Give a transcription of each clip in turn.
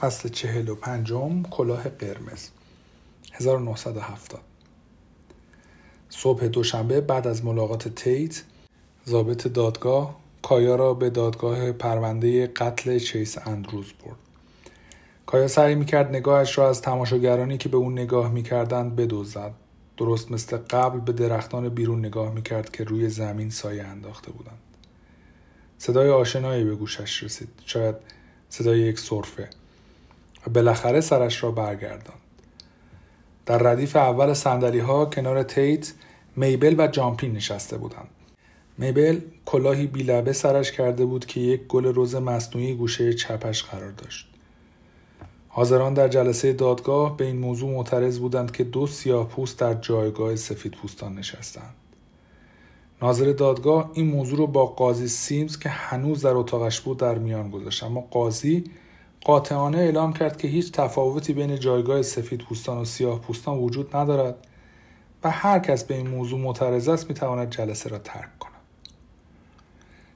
فصل چهل و پنجم کلاه قرمز 1970 صبح دوشنبه بعد از ملاقات تیت ضابط دادگاه کایا را به دادگاه پرونده قتل چیس اندروز برد. کایا سعی می‌کرد نگاهش را از تماشاگرانی که به اون نگاه می‌کردند بدوزد درست مثل قبل به درختان بیرون نگاه می‌کرد که روی زمین سایه انداخته بودند. صدای آشنایی به گوشش رسید. شاید صدای یک صرفه. بالاخره سرش را برگرداند. در ردیف اول سندلی ها کنار تیت میبل و جامپین نشسته بودند. میبل کلاهی بیلبه سرش کرده بود که یک گل رز مصنوعی گوشه چپش قرار داشت. حاضران در جلسه دادگاه به این موضوع معترض بودند که دو سیاه پوست در جایگاه سفید پوستان نشستند. ناظر دادگاه این موضوع رو با قاضی سیمز که هنوز در اتاقش بود در میان گذاشت. اما قاضی قاطعانه اعلام کرد که هیچ تفاوتی بین جایگاه سفید پوستان و سیاه پوستان وجود ندارد و هر کس به این موضوع معترض است می‌تواند جلسه را ترک کند.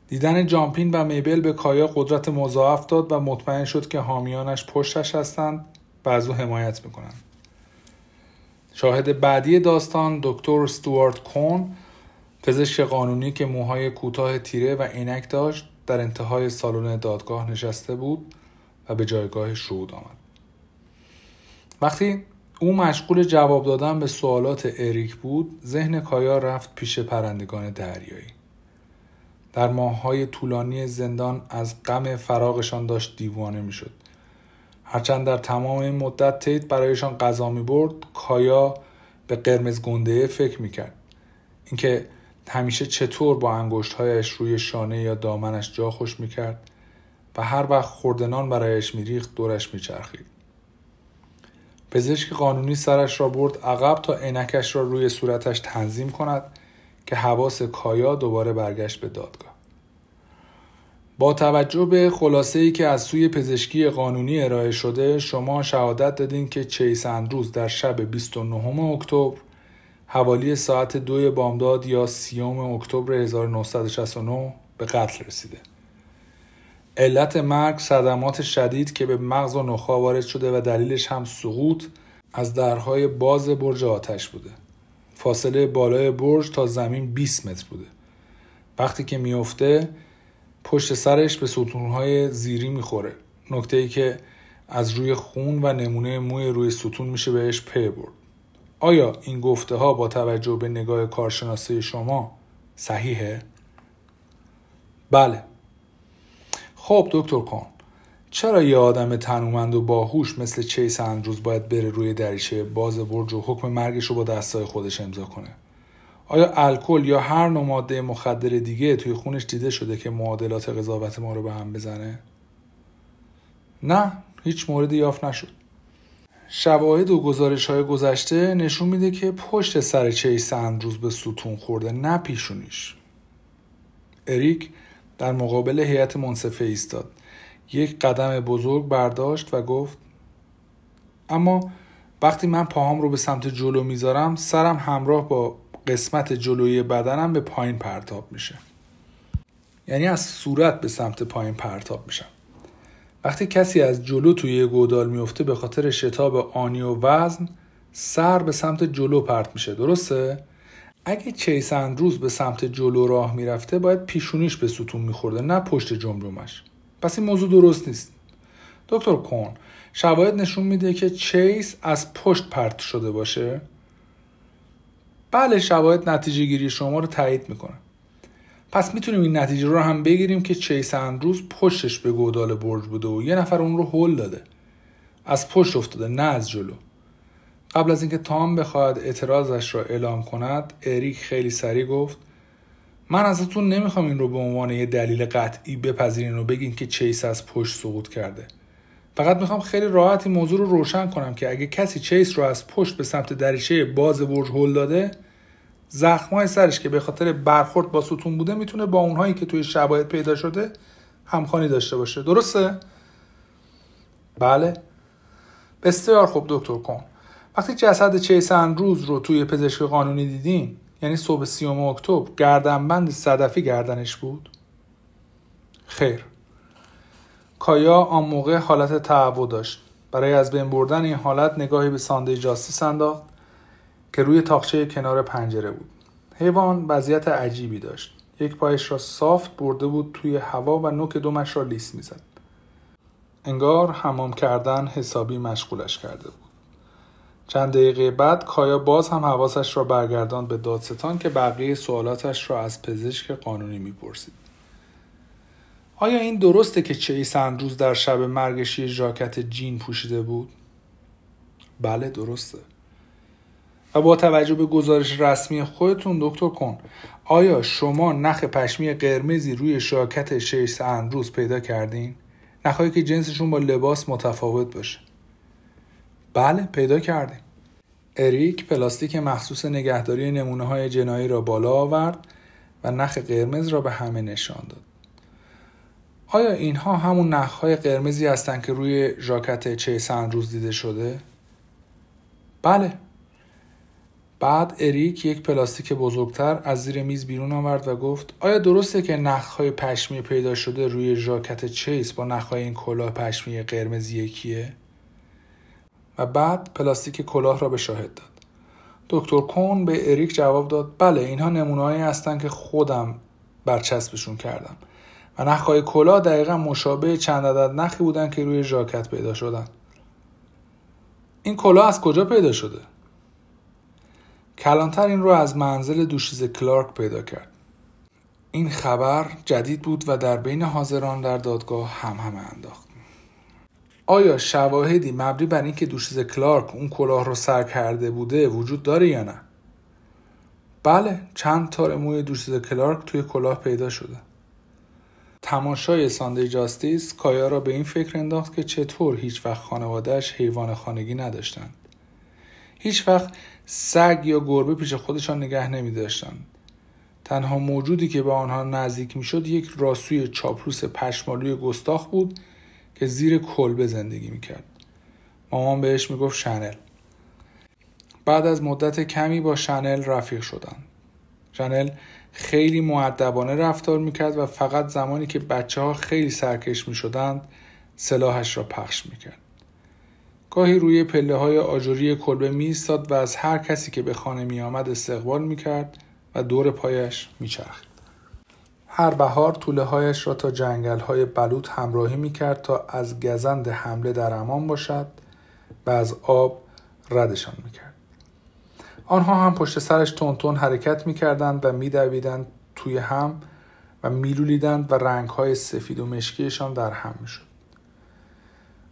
دیدن جامپین و میبل به کایا قدرت مضاعف داد و مطمئن شد که حامیانش پشتش هستند و از او حمایت می‌کنند شاهد بعدی داستان دکتر استوارت کون پزشک قانونی که موهای کوتاه تیره و عینک داشت در انتهای سالن دادگاه نشسته بود به جایگاه شهود آمد. وقتی او مشغول جواب دادن به سوالات اریک بود ذهن کایا رفت پیش پرندگان دریایی. در ماههای طولانی زندان از غم فراغشان داشت دیوانه می‌شد. هرچند در تمام این مدت تیت برایشان غذا می برد کایا به قرمز گنده فکر می‌کرد. اینکه همیشه چطور با انگشتهایش روی شانه یا دامنش جا خوش می‌کرد و هر وقت خوردنان برایش میریخت دورش میچرخید. پزشک قانونی سرش را برد عقب تا عینکش را روی صورتش تنظیم کند که حواس کایا دوباره برگشت به دادگاه. با توجه به خلاصه ای که از سوی پزشکی قانونی ارائه شده شما شهادت دادین که چیس اندروز در شب 29 اکتبر حوالی ساعت دوی بامداد یا سیوم اکتبر 1969 به قتل رسیده. علت مرگ صدمات شدید که به مغز و نخا وارد شده و دلیلش هم سقوط از درهای باز برج آتش بوده. فاصله بالای برج تا زمین 20 متر بوده. وقتی که میفته پشت سرش به ستونهای زیری می‌خوره. نکته ای که از روی خون و نمونه موی روی ستون میشه بهش پی برد. آیا این گفته ها با توجه به نگاه کارشناسی شما صحیحه؟ بله. خب دکتر کن چرا یه آدم تنومند و باهوش مثل چیس اندروز باید بره روی دریچه باز برج و حکم مرگش رو با دستای خودش امضا کنه؟ آیا الکل یا هر نوع ماده مخدر دیگه توی خونش دیده شده که معادلات قضاوت ما رو به هم بزنه؟ نه هیچ موردی یافت نشد. شواهد و گزارش های گذشته نشون میده که پشت سر چیس اندروز به ستون خورده نه پیشونیش. اریک در مقابل هیئت منصفه ایستاد. یک قدم بزرگ برداشت و گفت اما وقتی من پاهام رو به سمت جلو می‌ذارم سرم همراه با قسمت جلویی بدنم به پایین پرتاب میشه. یعنی از صورت به سمت پایین پرتاب میشم. وقتی کسی از جلو توی گودال میفته به خاطر شتاب آنی و وزن سر به سمت جلو پرت میشه. درسته؟ اگه چیس اندروز به سمت جلو راه می‌رفته باید پیشونیش به ستون میخورده نه پشت جمجمش. پس این موضوع درست نیست. دکتر کون شواهد نشون میده که چیس از پشت پرت شده باشه؟ بله شواهد نتیجه گیری شما رو تایید می‌کنه. پس می‌تونیم این نتیجه رو هم بگیریم که چیس اندروز پشتش به گودال برج بوده و یه نفر اون رو هل داده. از پشت افتاده نه از جلو. قبل از اینکه تام بخواهد اعتراضش را اعلام کند اریک خیلی سریع گفت من ازتون نمی‌خوام این رو به عنوان یه دلیل قطعی بپذیرین و بگین که چیس از پشت سقوط کرده. فقط می‌خوام خیلی راحت این موضوع رو روشن کنم که اگه کسی چیس رو از پشت به سمت دریچه باز برج هل داده زخمای سرش که به خاطر برخورد با ستون بوده می‌تونه با اونهایی که توی شواهد پیدا شده همخوانی داشته باشه. درسته؟ بله. بسیار خوب دکتر کن. وقتی جسد چیس اندروز رو توی پزشک قانونی دیدین یعنی صبح سیوم اکتبر گردنبند صدفی گردنش بود؟ خیر. کایا آن موقع حالت تعو داشت. برای از بین بردن این حالت نگاهی به سانده جاستیس انداخت که روی تاخچه کنار پنجره بود. حیوان وضعیت عجیبی داشت. یک پایش را صافت برده بود توی هوا و نوک دومش را لیس می‌زد. انگار حمام کردن حسابی مشغولش کرده بود. چند دقیقه بعد کایا باز هم حواسش را برگرداند به دادستان که بقیه سوالاتش را از پزشک قانونی می‌پرسید آیا این درسته که چیس روز در شب مرگش یه ژاکت جین پوشیده بود؟ بله درسته و با توجه به گزارش رسمی خودتون دکتر کن آیا شما نخ پشمی قرمزی روی شاکت شیش روز پیدا کردین؟ نخهایی که جنسشون با لباس متفاوت باشه بله پیدا کردیم اریک پلاستیک مخصوص نگهداری نمونه های جنایی را بالا آورد و نخ قرمز را به همه نشان داد آیا اینها همون نخهای قرمزی هستند که روی ژاکت چیس اندروز دیده شده؟ بله بعد اریک یک پلاستیک بزرگتر از زیر میز بیرون آورد و گفت آیا درسته که نخهای پشمی پیدا شده روی ژاکت چیس با نخهای این کلاه پشمی قرمز یکیه؟ و بعد پلاستیک کلاه را به شاهد داد. دکتر کون به اریک جواب داد بله اینها نمونههایی هستند که خودم برچسبشون کردم و نخهای کلاه دقیقا مشابه چند عدد نخی بودن که روی ژاکت پیدا شدن. این کلاه از کجا پیدا شده؟ کلانتر این رو از منزل دوشیز کلارک پیدا کرد. این خبر جدید بود و در بین حاضران در دادگاه هم همه انداخت. آیا شواهدی مبنی بر اینکه دوشیز کلارک اون کلاه رو سر کرده بوده وجود داره یا نه بله چند تار موی دوشیز کلارک توی کلاه پیدا شده تماشای ساندی جاستیس کایا را به این فکر انداخت که چطور هیچ وقت خانوادهش حیوان خانگی نداشتند. هیچ وقت سگ یا گربه پیش خودشان نگه نمی داشتند. تنها موجودی که به آنها نزدیک می شد یک راسوی چاپلوس پشمالوی گستاخ بود که زیر کلبه زندگی می کرد. مامان بهش می گفت شنل. بعد از مدت کمی با شنل رفیق شدند. شنل خیلی معدبانه رفتار می‌کرد و فقط زمانی که بچه ها خیلی سرکش می‌شدند سلاحش را پخش می‌کرد. گاهی روی پله های آجوری کلبه میستاد و از هر کسی که به خانه می آمد استقبال می‌کرد و دور پایش میچرخید. هر بهار طوله هایش را تا جنگل های بلوط همراهی می‌کرد تا از گزند حمله در امان باشد و از آب ردشان می‌کرد. آنها هم پشت سرش تون حرکت می‌کردند و میدویدند توی هم و میلولیدند و رنگهای سفید و مشکیشان در هم می‌شد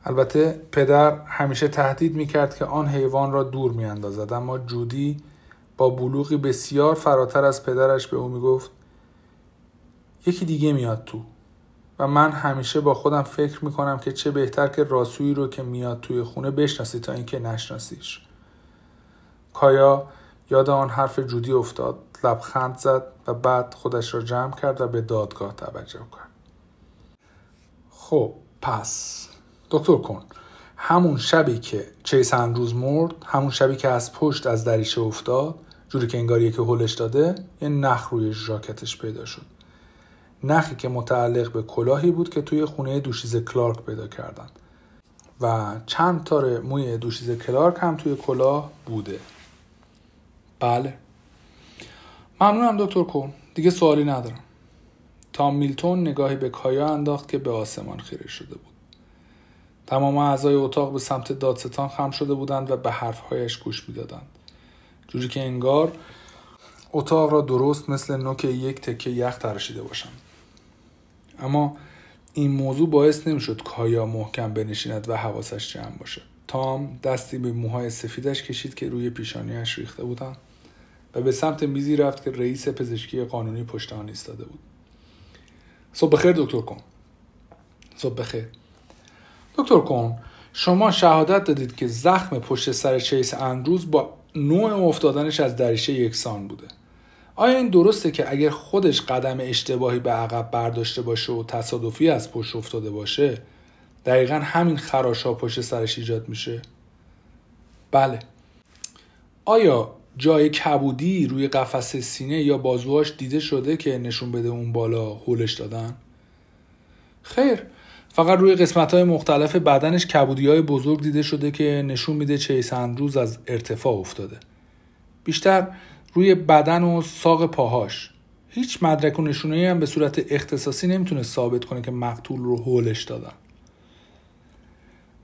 البته پدر همیشه تهدید می‌کرد که آن حیوان را دور میاندازد اما جودی با بلوغی بسیار فراتر از پدرش به او می‌گفت یکی دیگه میاد تو. و من همیشه با خودم فکر می‌کنم که چه بهتر که راسویی رو که میاد توی خونه بشناسی تا اینکه نشناسیش. کایا یاد آن حرف جودی افتاد لبخند زد و بعد خودش را جمع کرد و به دادگاه توجه کرد. خب پس دکتر کن همون شبی که چیس روز مرد همون شبی که از پشت از دریچه افتاد جوری که انگار که هلش داده یه نخ روی ژاکتش پیدا شد. نخی که متعلق به کلاهی بود که توی خونه دوشیز کلارک پیدا کردن. و چند تار موی دوشیز کلارک هم توی کلاه بوده. بله. ممنونم دکتر کن دیگه سوالی ندارم. تام میلتون نگاهی به کایا انداخت که به آسمان خیره شده بود. تمام اعضای اتاق به سمت دادستان خم شده بودند و به حرفهایش گوش می‌دادند. جوری که انگار اتاق را درست مثل نوک یک تکه یخ تراشیده باشند. اما این موضوع باعث نمی‌شد کایا محکم بنشیند و حواسش جمع باشد تام دستی به موهای سفیدش کشید که روی پیشانیش ریخته بودند و به سمت میزی رفت که رئیس پزشکی قانونی پشت آن ایستاده بود. صبح بخیر دکتر کن. صبح بخیر. دکتر کن شما شهادت دادید که زخم پشت سر چیس اندروز با نوع افتادنش از دریشه یکسان بوده. آیا این درسته که اگر خودش قدم اشتباهی به عقب برداشته باشه و تصادفی از پشت افتاده باشه دقیقا همین خراش ها پشت سرش ایجاد میشه؟ بله آیا جای کبودی روی قفس سینه یا بازوهاش دیده شده که نشون بده اون بالا هولش دادن؟ خیر فقط روی قسمت های مختلف بدنش کبودی های بزرگ دیده شده که نشون میده چیس اندروز از ارتفاع افتاده بیشتر روی بدن و ساق پاهاش. هیچ مدرک و نشونه هم به صورت اختصاصی نمی‌تونه ثابت کنه که مقتول رو هولش دادن.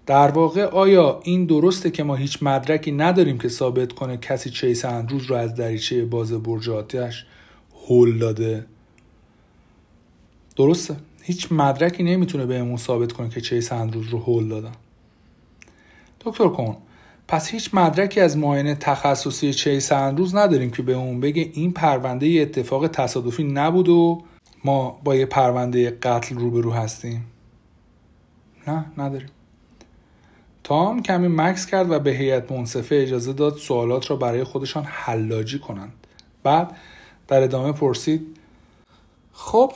در واقع آیا این درسته که ما هیچ مدرکی نداریم که ثابت کنه کسی چیس اندروز رو از دریچه باز برج آتش هول داده؟ درسته. هیچ مدرکی نمی‌تونه بهمون ثابت کنه که چیس اندروز رو هول دادن. دکتر کن پس هیچ مدرکی از معاینه تخصصی چیس اندروز نداریم که به اون بگه این پرونده یه اتفاق تصادفی نبود و ما با یه پرونده قتل روبرو هستیم. نه نداریم. تام کمی مکس کرد و به هیئت منصفه اجازه داد سوالات را برای خودشان حلاجی کنند. بعد در ادامه پرسید خب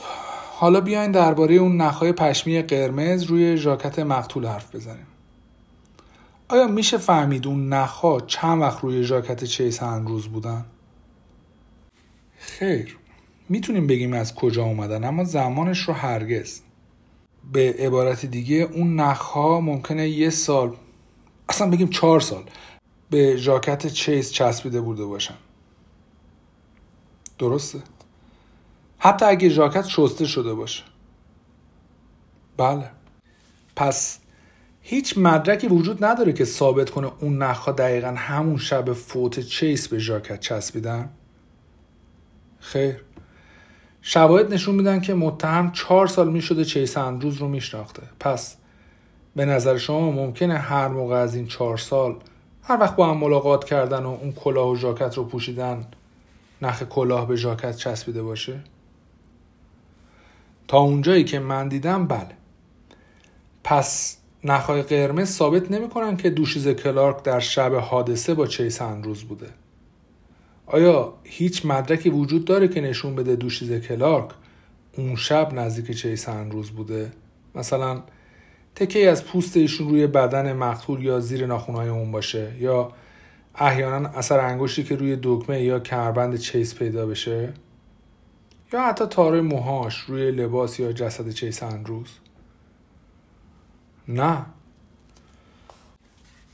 حالا بیاین درباره اون نخهای پشمی قرمز روی ژاکت مقتول حرف بزنیم. آیا میشه فهمید اون نخها چند وقت روی ژاکت چیس روز بودن؟ خیر. می‌تونیم بگیم از کجا اومدن اما زمانش رو هرگز. به عبارت دیگه اون نخها ممکنه یه سال اصلا بگیم چهار سال به ژاکت چیس چسبیده بوده باشن. درسته؟ حتی اگه ژاکت شسته شده باشه. بله. پس هیچ مدرکی وجود نداره که ثابت کنه اون نخها دقیقا همون شب فوت چیس به ژاکت چسبیدن؟ خیر. شواهد نشون میدن که متهم چهار سال می‌شده چیس اندروز رو میشناخته. پس به نظر شما ممکنه هر موقع از این چهار سال هر وقت با هم ملاقات کردن و اون کلاه و ژاکت رو پوشیدن نخ کلاه به ژاکت چسبیده باشه؟ تا اونجایی که من دیدم بله. پس نخهای قرمز ثابت نمی‌کنن که دوشیز کلارک در شب حادثه با چیس روز بوده. آیا هیچ مدرکی وجود داره که نشون بده دوشیز کلارک اون شب نزدیک چیس روز بوده؟ مثلا تکه از پوست ایشون روی بدن مقتول یا زیر ناخونهای اون باشه؟ یا احیانا اثر انگشتی که روی دکمه یا کمربند چیس پیدا بشه؟ یا حتی تاره موهاش روی لباس یا جسد چیس روز نه.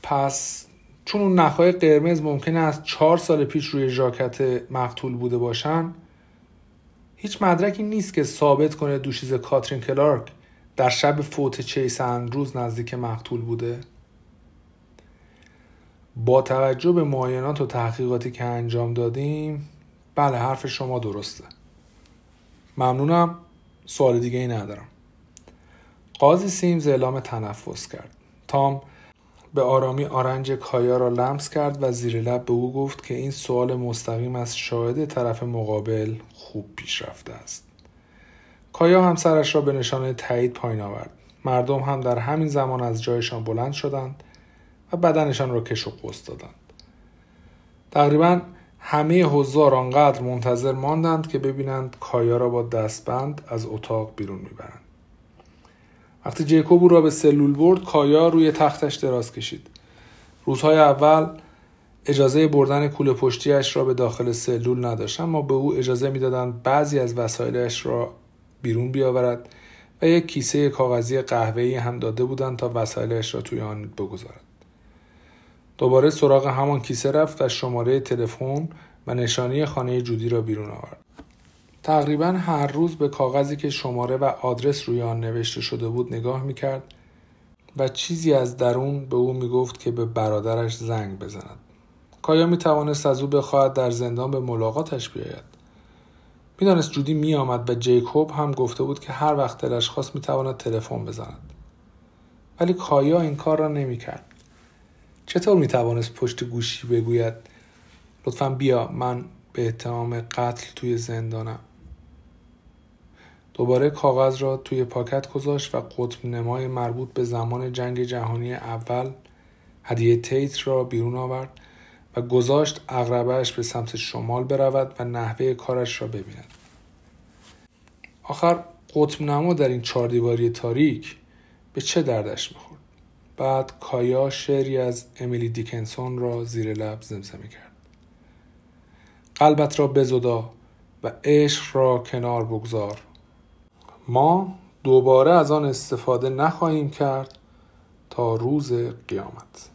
پس چون اون نخهای قرمز ممکنه از چهار سال پیش روی ژاکت مقتول بوده باشن هیچ مدرکی نیست که ثابت کنه دوشیز کاترین کلارک در شب فوت چیس روز نزدیک مقتول بوده. با توجه به معاینات و تحقیقاتی که انجام دادیم بله حرف شما درسته. ممنونم. سوال دیگه ای ندارم. قاضی سیمز اعلام تنفس کرد. تام به آرامی آرنج کایا را لمس کرد و زیر لب به او گفت که این سوال مستقیم از شاهد طرف مقابل خوب پیش رفته است. کایا هم سرش را به نشانه تایید پایین آورد. مردم هم در همین زمان از جایشان بلند شدند و بدنشان را کش و قوس دادند. تقریبا همه حضار آنقدر منتظر ماندند که ببینند کایا را با دستبند از اتاق بیرون می‌برند. وقتی جیکوب او را به سلول برد کایا روی تختش دراز کشید. روزهای اول اجازه بردن کوله پشتیش را به داخل سلول نداشت اما به او اجازه می‌دادند بعضی از وسایلش را بیرون بیاورد و یک کیسه کاغذی قهوه‌ای هم داده بودند تا وسایلش را توی آن بگذارد. دوباره سراغ همان کیسه رفت و شماره تلفن و نشانی خانه جودی را بیرون آورد. تقریبا هر روز به کاغذی که شماره و آدرس روی آن نوشته شده بود نگاه می‌کرد و چیزی از درون به او می‌گفت که به برادرش زنگ بزند. کایا می توانست از او بخواهد در زندان به ملاقاتش بیاید. می‌دانست جودی می آمد و جیکوب هم گفته بود که هر وقت دلش خواست می تواند تلفن بزند. ولی کایا این کار را نمی کرد چطور می توانست پشت گوشی بگوید لطفا بیا من به اتهام قتل توی زندانم دوباره کاغذ را توی پاکت گذاشت و قطب نمای مربوط به زمان جنگ جهانی اول هدیه تیت را بیرون آورد و گذاشت اغربهش به سمت شمال برود و نحوه کارش را ببیند. آخر قطب نما در این چهاردیواری تاریک به چه دردش می‌خورد؟ بعد کایا شعری از امیلی دیکنسون را زیر لب زمزمه کرد قلبت را بزدا و عشق را کنار بگذار. ما دوباره از آن استفاده نخواهیم کرد تا روز قیامت.